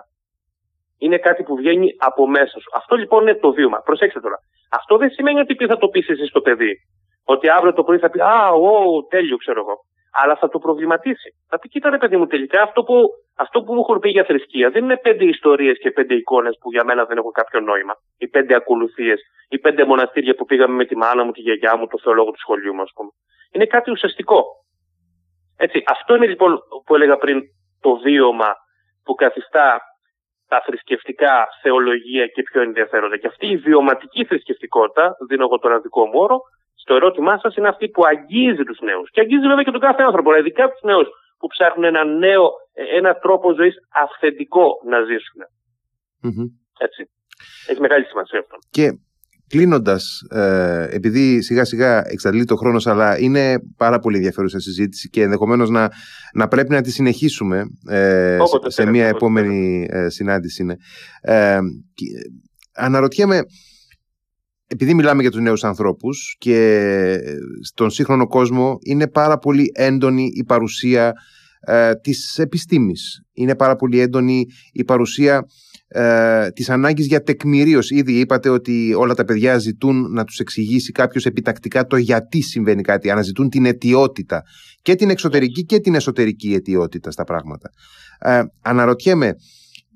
Είναι κάτι που βγαίνει από μέσα σου. Αυτό λοιπόν είναι το βίωμα. Προσέξτε τώρα. Αυτό δεν σημαίνει ότι θα το πεις εσύ στο παιδί. Ότι αύριο το πρωί θα πεις Α, ο, τέλειο, ξέρω εγώ αλλά θα το προβληματίσει. Θα πει, κοίτα ρε παιδί μου, τελικά αυτό που, αυτό που μου έχουν πει για θρησκεία δεν είναι πέντε ιστορίες και πέντε εικόνες που για μένα δεν έχουν κάποιο νόημα. Οι πέντε ακολουθίες, οι πέντε μοναστήρια που πήγαμε με τη μάνα μου, τη γιαγιά μου, το θεολόγο του σχολείου μου, ας πούμε. Είναι κάτι ουσιαστικό. Έτσι, αυτό είναι λοιπόν που έλεγα πριν το βίωμα που καθιστά τα θρησκευτικά θεολογία και πιο ενδιαφέροντα. Και αυτή η βιωματική θρησκευτικότητα, δίνω εγώ τον δικό μου όρο, το ερώτημά σας είναι αυτή που αγγίζει τους νέους. Και αγγίζει βέβαια και τον κάθε άνθρωπο, δηλαδή ειδικά τους νέους που ψάχνουν ένα νέο, ένα τρόπο ζωής αυθεντικό να ζησουν Έτσι. Έχει μεγάλη σημασία αυτό. Και κλείνοντας, ε, επειδή σιγά σιγά εξαντλεί το χρόνος, αλλά είναι πάρα πολύ ενδιαφέρουσα συζήτηση και ενδεχομένως να, να πρέπει να τη συνεχίσουμε ε, σε, μια επόμενη ε, συνάντηση. Είναι. Ε, αναρωτιέμαι, επειδή μιλάμε για τους νέους ανθρώπους και στον σύγχρονο κόσμο είναι πάρα πολύ έντονη η παρουσία ε, της επιστήμης. Είναι πάρα πολύ έντονη η παρουσία ε, της ανάγκης για τεκμηρίωση. Ήδη είπατε ότι όλα τα παιδιά ζητούν να τους εξηγήσει κάποιος επιτακτικά το γιατί συμβαίνει κάτι. Αναζητούν την αιτιότητα και την εξωτερική και την εσωτερική αιτιότητα στα πράγματα. Ε, αναρωτιέμαι,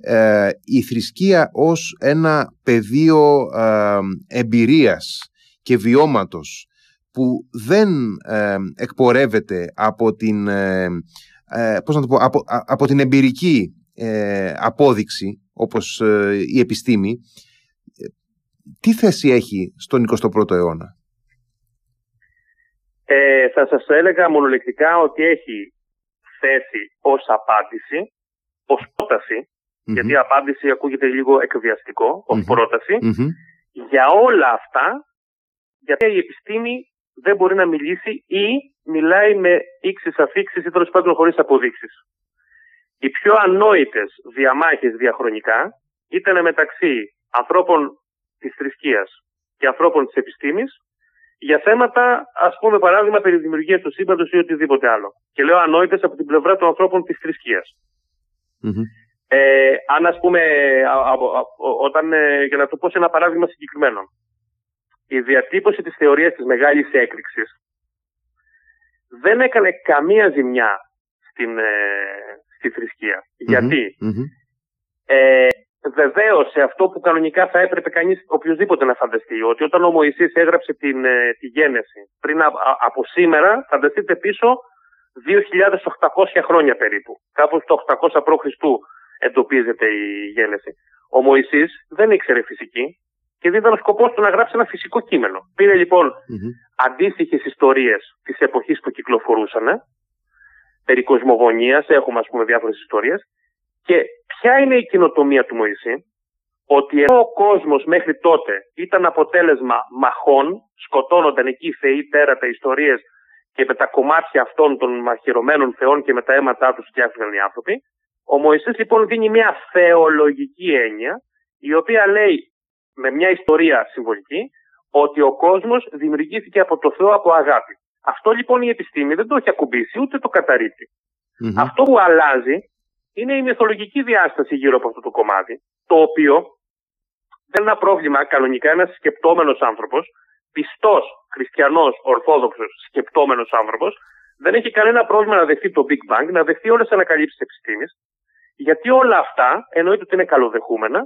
ε, η θρησκεία ως ένα πεδίο ε, εμπειρίας και βιώματος που δεν ε, εκπορεύεται από την, ε, πώς να το πω, από, από την εμπειρική απόδειξη όπως η επιστήμη τι θέση έχει στον 21ο αιώνα; Ε, θα σας έλεγα μονολεκτικά ότι έχει θέση ως απάντηση, ως πρόταση γιατί η απάντηση ακούγεται λίγο εκβιαστικό ως πρόταση. Για όλα αυτά, γιατί η επιστήμη δεν μπορεί να μιλήσει ή μιλάει με ήξεις αφήξεις ή τέλος πάντων χωρίς αποδείξεις. Οι πιο ανόητες διαμάχες διαχρονικά ήταν μεταξύ ανθρώπων της θρησκείας και ανθρώπων της επιστήμης για θέματα, ας πούμε, παράδειγμα, περί δημιουργίας του σύμπαντος ή οτιδήποτε άλλο. Και λέω ανόητες από την πλευρά των ανθρώπων της θρησκείας. Ε, αν ας πούμε, όταν, ε, για να το πω σε ένα παράδειγμα συγκεκριμένο, η διατύπωση της θεωρίας της μεγάλης έκρηξης δεν έκανε καμία ζημιά στην, ε, στη θρησκεία. Γιατί; Ε, Βεβαίως, σε αυτό που κανονικά θα έπρεπε κανείς οποιοδήποτε να φανταστεί, ότι όταν ο Μωυσής έγραψε την, ε, τη γένεση πριν από σήμερα, φανταστείτε πίσω 2.800 χρόνια περίπου. Κάπου στο 800 π.Χ εντοπίζεται η γένεση. Ο Μωυσής δεν ήξερε φυσική και δεν ήταν ο σκοπός του να γράψει ένα φυσικό κείμενο. Πήρε λοιπόν mm-hmm. αντίστοιχες ιστορίες της εποχής που κυκλοφορούσαν, περί κοσμογονίας, έχουμε ας πούμε διάφορες ιστορίες, και ποια είναι η κοινοτομία του Μωυσή, ότι ενώ ο κόσμος μέχρι τότε ήταν αποτέλεσμα μαχών, σκοτώνονταν εκεί οι θεοί, τέρατα, ιστορίες και με τα κομμάτια αυτών των μαχαιρωμένων θεών και με τα αίματά τους φτιάχτηκαν οι άνθρωποι, ο Μωυσής λοιπόν δίνει μια θεολογική έννοια, η οποία λέει με μια ιστορία συμβολική, ότι ο κόσμος δημιουργήθηκε από το Θεό από αγάπη. Αυτό λοιπόν η επιστήμη δεν το έχει ακουμπήσει ούτε το καταρρυπτει Αυτό που αλλάζει είναι η μυθολογική διάσταση γύρω από αυτό το κομμάτι, το οποίο δεν είναι ένα πρόβλημα κανονικά ένας σκεπτόμενος άνθρωπος, πιστός, χριστιανός, ορθόδοξος, σκεπτόμενος άνθρωπος, δεν έχει κανένα πρόβλημα να δεχτεί το Big Bang, να δεχτεί όλες τις ανακαλύψεις της επιστήμης, γιατί όλα αυτά εννοείται ότι είναι καλοδεχούμενα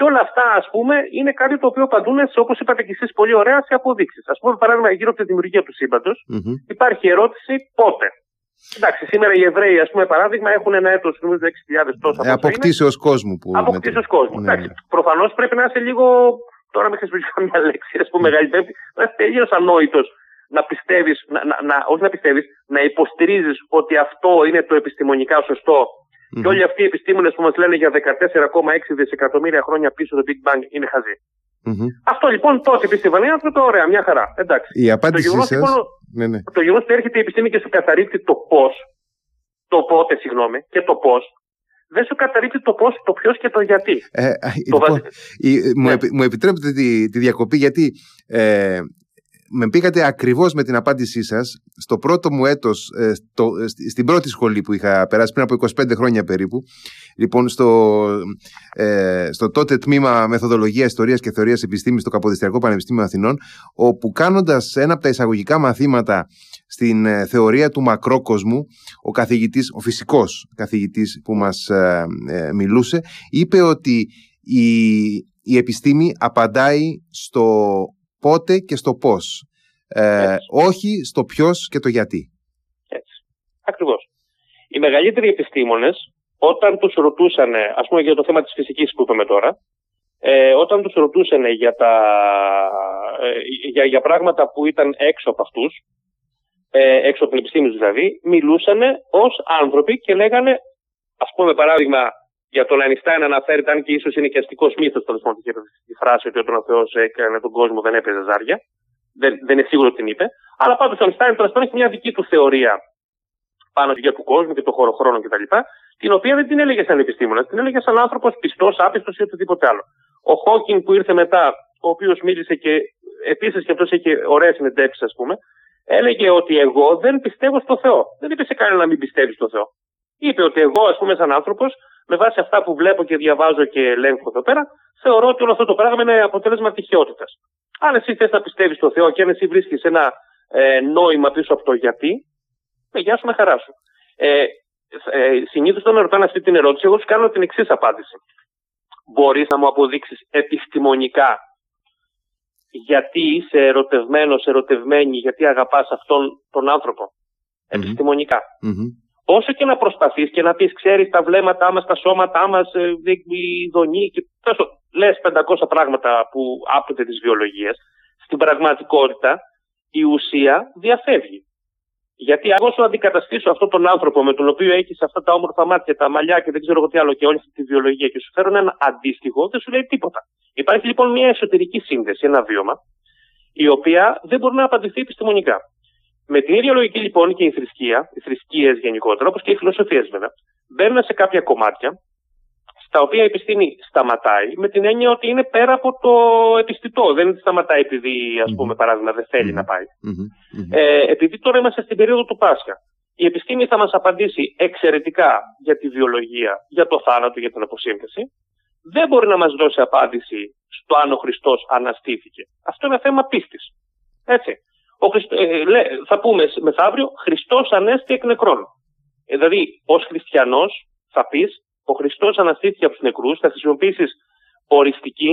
και όλα αυτά, ας πούμε, είναι κάτι το οποίο απαντούν σε, όπως είπατε και εσείς πολύ ωραία, σε αποδείξεις. Α πούμε, παράδειγμα, γύρω από τη δημιουργία του σύμπαντος, mm-hmm. υπάρχει ερώτηση πότε. Εντάξει, σήμερα οι Εβραίοι, ας πούμε, παράδειγμα, έχουν ένα έτος, νομίζω, 6.000 τόσα. Ε, αποκτήσεως κόσμου. Που αποκτήσεως κόσμου. Ναι. Προφανώς πρέπει να είσαι λίγο. Τώρα με χρησιμοποιήσω μια λέξη, ας πούμε, μεγάλη πρέπει να είσαι τελείως ανόητος να πιστεύεις, να, να, να, όχι να πιστεύεις, να υποστηρίζεις ότι αυτό είναι το επιστημονικά σωστό Mm-hmm. Και όλοι αυτοί οι επιστήμονες που μας λένε για 14,6 δισεκατομμύρια χρόνια πίσω το Big Bang είναι χαζοί. Mm-hmm. Αυτό λοιπόν τότε πίστευαν οι άνθρωποι, ωραία, μια χαρά. Εντάξει. Η απάντησή το γεγονός, λοιπόν, ναι, ναι. το γεγονός ότι έρχεται η επιστήμη και σου καταρρύπτει το πώς, το πότε, συγγνώμη, και το πώς, δεν σου καταρρύπτει το πώς, το ποιος και το γιατί. Ε, το λοιπόν, η, μου, ναι. επι, μου επιτρέπετε τη, τη διακοπή γιατί ε, με πήγατε ακριβώς με την απάντησή σας στο πρώτο μου έτος, ε, στην πρώτη σχολή που είχα περάσει πριν από 25 χρόνια περίπου. Λοιπόν, στο, ε, στο τότε τμήμα Μεθοδολογία Ιστορίας και Θεωρίας Επιστήμης στο Καποδιστριακό Πανεπιστήμιο Αθηνών, όπου κάνοντας ένα από τα εισαγωγικά μαθήματα στην ε, θεωρία του μακρόκοσμου, ο καθηγητής, ο φυσικός καθηγητής που μας ε, μιλούσε, είπε ότι η, η επιστήμη απαντάει στο πότε και στο πώς. Ε, όχι στο ποιος και το γιατί. Έτσι. Ακριβώς. Οι μεγαλύτεροι επιστήμονες, όταν τους ρωτούσαν, ας πούμε για το θέμα της φυσικής που είπαμε τώρα, ε, όταν τους ρωτούσαν για, τα, ε, για, για πράγματα που ήταν έξω από αυτούς, ε, έξω από την επιστήμη δηλαδή, μιλούσαν ως άνθρωποι και λέγανε, ας πούμε παράδειγμα, για τον Αϊνστάιν αναφέρεται, αν και ίσως είναι και αστικό μύθος το πάντων τη φράση ότι όταν ο Θεός έκανε τον κόσμο δεν έπαιζε ζάρια. Δεν, δεν είναι σίγουρο ότι την είπε. Αλλά πάντως ο Αϊνστάιν τέλος έχει μια δική του θεωρία πάνω στη του κόσμου και το χώρο χρόνο κτλ. Την οποία δεν την έλεγε σαν επιστήμονας, την έλεγε σαν άνθρωπος πιστός, άπιστος ή οτιδήποτε άλλο. Ο Χόκκιν που ήρθε μετά, ο οποίος μίλησε και επίσης και αυτός είχε ωραίες συνεντεύξεις, ας πούμε, έλεγε ότι εγώ δεν πιστεύω στο Θεό. Δεν είπε σε κανένα να μην πιστεύεις στο Θεό. Είπε ότι εγώ, ας πούμε, σαν άνθρωπος, με βάση αυτά που βλέπω και διαβάζω και ελέγχω εδώ πέρα, θεωρώ ότι όλο αυτό το πράγμα είναι αποτέλεσμα τυχαιότητα. Αν εσύ θες να πιστεύεις στο Θεό και αν εσύ βρίσκεις ένα ε, νόημα πίσω από το γιατί, με γεια σου με χαράς σου. Ε, ε, Συνήθως όταν με ρωτάνε αυτή την ερώτηση, εγώ σου κάνω την εξής απάντηση. Μπορείς να μου αποδείξεις επιστημονικά γιατί είσαι ερωτευμένος, ερωτευμένη, γιατί αγαπάς αυτόν τον άνθρωπο; Επιστημονικά. Mm-hmm όσο και να προσπαθείς και να πεις, ξέρεις τα βλέμματά μας, τα σώματά μας, ε, η δονή και τόσο. Λες 500 πράγματα που άπτονται της βιολογίας. Στην πραγματικότητα η ουσία διαφεύγει. Γιατί αν σου αντικαταστήσω αυτόν τον άνθρωπο με τον οποίο έχεις αυτά τα όμορφα μάτια, τα μαλλιά και δεν ξέρω εγώ τι άλλο και όλη αυτή τη βιολογία και σου φέρω ένα αντίστοιχο, δεν σου λέει τίποτα. Υπάρχει λοιπόν μια εσωτερική σύνδεση, ένα βίωμα, η οποία δεν μπορεί να απαντηθεί επιστημονικά. Με την ίδια λογική λοιπόν και η θρησκεία, οι θρησκείες γενικότερα, όπως και οι φιλοσοφίες βέβαια, μπαίνουν σε κάποια κομμάτια στα οποία η επιστήμη σταματάει με την έννοια ότι είναι πέρα από το επιστητό. Δεν σταματάει επειδή, ας πούμε, παράδειγμα, δεν θελει να πάει. Ε, επειδή τώρα είμαστε στην περίοδο του Πάσχα. Η επιστήμη θα μας απαντήσει εξαιρετικά για τη βιολογία, για το θάνατο, για την αποσύνθεση. Δεν μπορεί να μας δώσει απάντηση στο αν ο Χριστός αναστήθηκε. Αυτό είναι θέμα πίστης. Έτσι. Ο Χριστ... ε, λέ, θα πούμε μεθαύριο Χριστός ανέστη εκ νεκρών. Ε, δηλαδή, ως χριστιανός, θα πεις, ο Χριστός αναστήθηκε από τους νεκρούς, θα χρησιμοποιήσεις οριστική,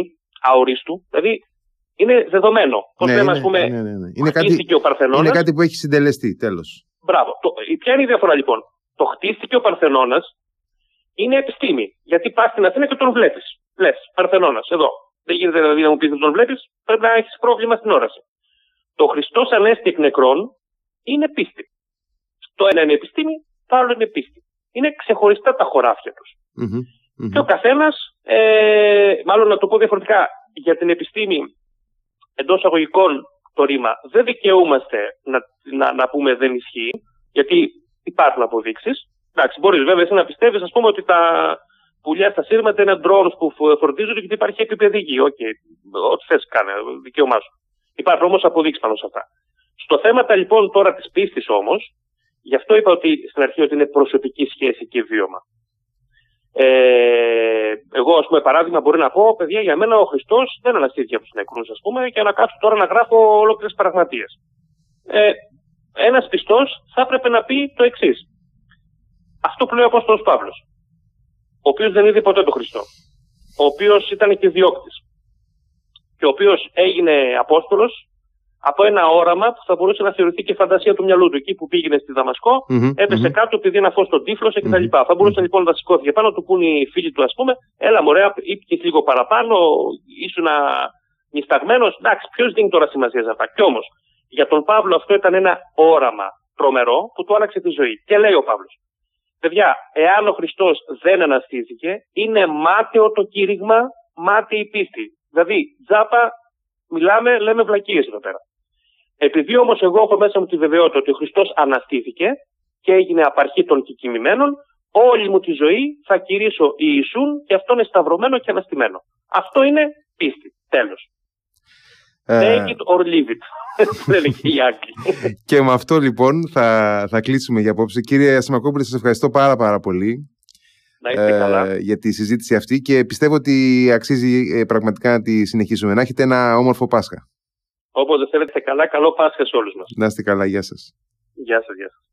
αορίστου, δηλαδή είναι δεδομένο. Πώς ναι, λέμε, ας πούμε, ναι, ναι, ναι. Είναι, κάτι, ο Παρθενώνας, είναι κάτι που έχει συντελεστεί, τέλος. Μπράβο. Το, ποια είναι η διαφορά λοιπόν; Το χτίστηκε ο Παρθενώνας είναι επιστήμη. Γιατί πας στην Αθήνα και τον βλέπεις. Λες, Παρθενώνας, εδώ. Δεν γίνεται δηλαδή να μου πεις δεν τον βλέπεις, πρέπει να έχεις πρόβλημα στην όραση. Το Χριστός ανέστη εκ νεκρών είναι πίστη. Το ένα είναι επιστήμη, το άλλο είναι πίστη. Είναι ξεχωριστά τα χωράφια τους. mm Και ο καθένας, ε, μάλλον να το πω διαφορετικά, για την επιστήμη εντός αγωγικών το ρήμα δεν δικαιούμαστε να, να, να πούμε δεν ισχύει, γιατί υπάρχουν αποδείξεις. Εντάξει, μπορείς βέβαια εσύ να πιστεύεις, ας πούμε, ότι τα πουλιά στα σύρματα είναι drones που φορτίζονται και υπάρχει επίπεδη γη. OK, okay. ό,τι θες κάνε, δικαίωμά σου. Υπάρχουν όμως αποδείξεις πάνω σε αυτά. Στο θέμα λοιπόν τώρα της πίστης όμως, γι' αυτό είπα ότι στην αρχή ότι είναι προσωπική σχέση και βίωμα. Ε, εγώ, ας πούμε, παράδειγμα, μπορεί να πω, παιδιά, για μένα ο Χριστός δεν αναστήθηκε από τους νεκρούς, ας πούμε, και να κάτσω τώρα να γράφω ολόκληρες πραγματείες. Ε, Ένας πιστός θα έπρεπε να πει το εξής. Αυτό που λέει ο Απόστολος Παύλος, ο οποίος δεν είδε ποτέ τον Χριστό, ο οποίος ήταν και διώκτη, και ο οποίος έγινε Απόστολος από ένα όραμα που θα μπορούσε να θεωρηθεί και φαντασία του μυαλού του. Εκεί που πήγαινε στη Δαμασκό, mm-hmm, έπεσε mm-hmm. κάτω επειδή ένα φως τον τύφλωσε κτλ. Mm-hmm. Θα μπορούσε λοιπόν να σηκώθηκε πάνω, του πούνε οι φίλοι του, ας πούμε, έλα μωρέα, ήπηκε λίγο παραπάνω, ήσουν νησταγμένο. Εντάξει, ποιος δίνει τώρα σημασία σε αυτά. Κι όμως, για τον Παύλο αυτό ήταν ένα όραμα τρομερό που του άλλαξε τη ζωή. Και λέει ο Παύλος. Παιδιά, εάν ο Χριστός δεν αναστήθηκε, είναι μάταιο το κήρυγμα, μάταιη πίστη. Δηλαδή, τζάπα, μιλάμε, λέμε βλακίες εδώ πέρα. Επειδή όμως εγώ έχω μέσα μου τη βεβαιότητα ότι ο Χριστός αναστήθηκε και έγινε απαρχή των κειμημένων, όλη μου τη ζωή θα κηρύσω Ιησούν και αυτό είναι σταυρωμένο και αναστημένο. Αυτό είναι πίστη. Τέλος. Ε, Take it or leave it. Δεν και οι Άγγλοι. και με αυτό λοιπόν θα, θα κλείσουμε για απόψε. Κύριε Σιμακόπουλε, σας ευχαριστώ πάρα πάρα πολύ. Να είστε ε, καλά. για τη συζήτηση αυτή και πιστεύω ότι αξίζει ε, πραγματικά να τη συνεχίσουμε. Να έχετε ένα όμορφο Πάσχα. Όποτε θέλετε καλά, καλό Πάσχα σε όλους μας. Να είστε καλά, γεια σας. Γεια σας, γεια σας.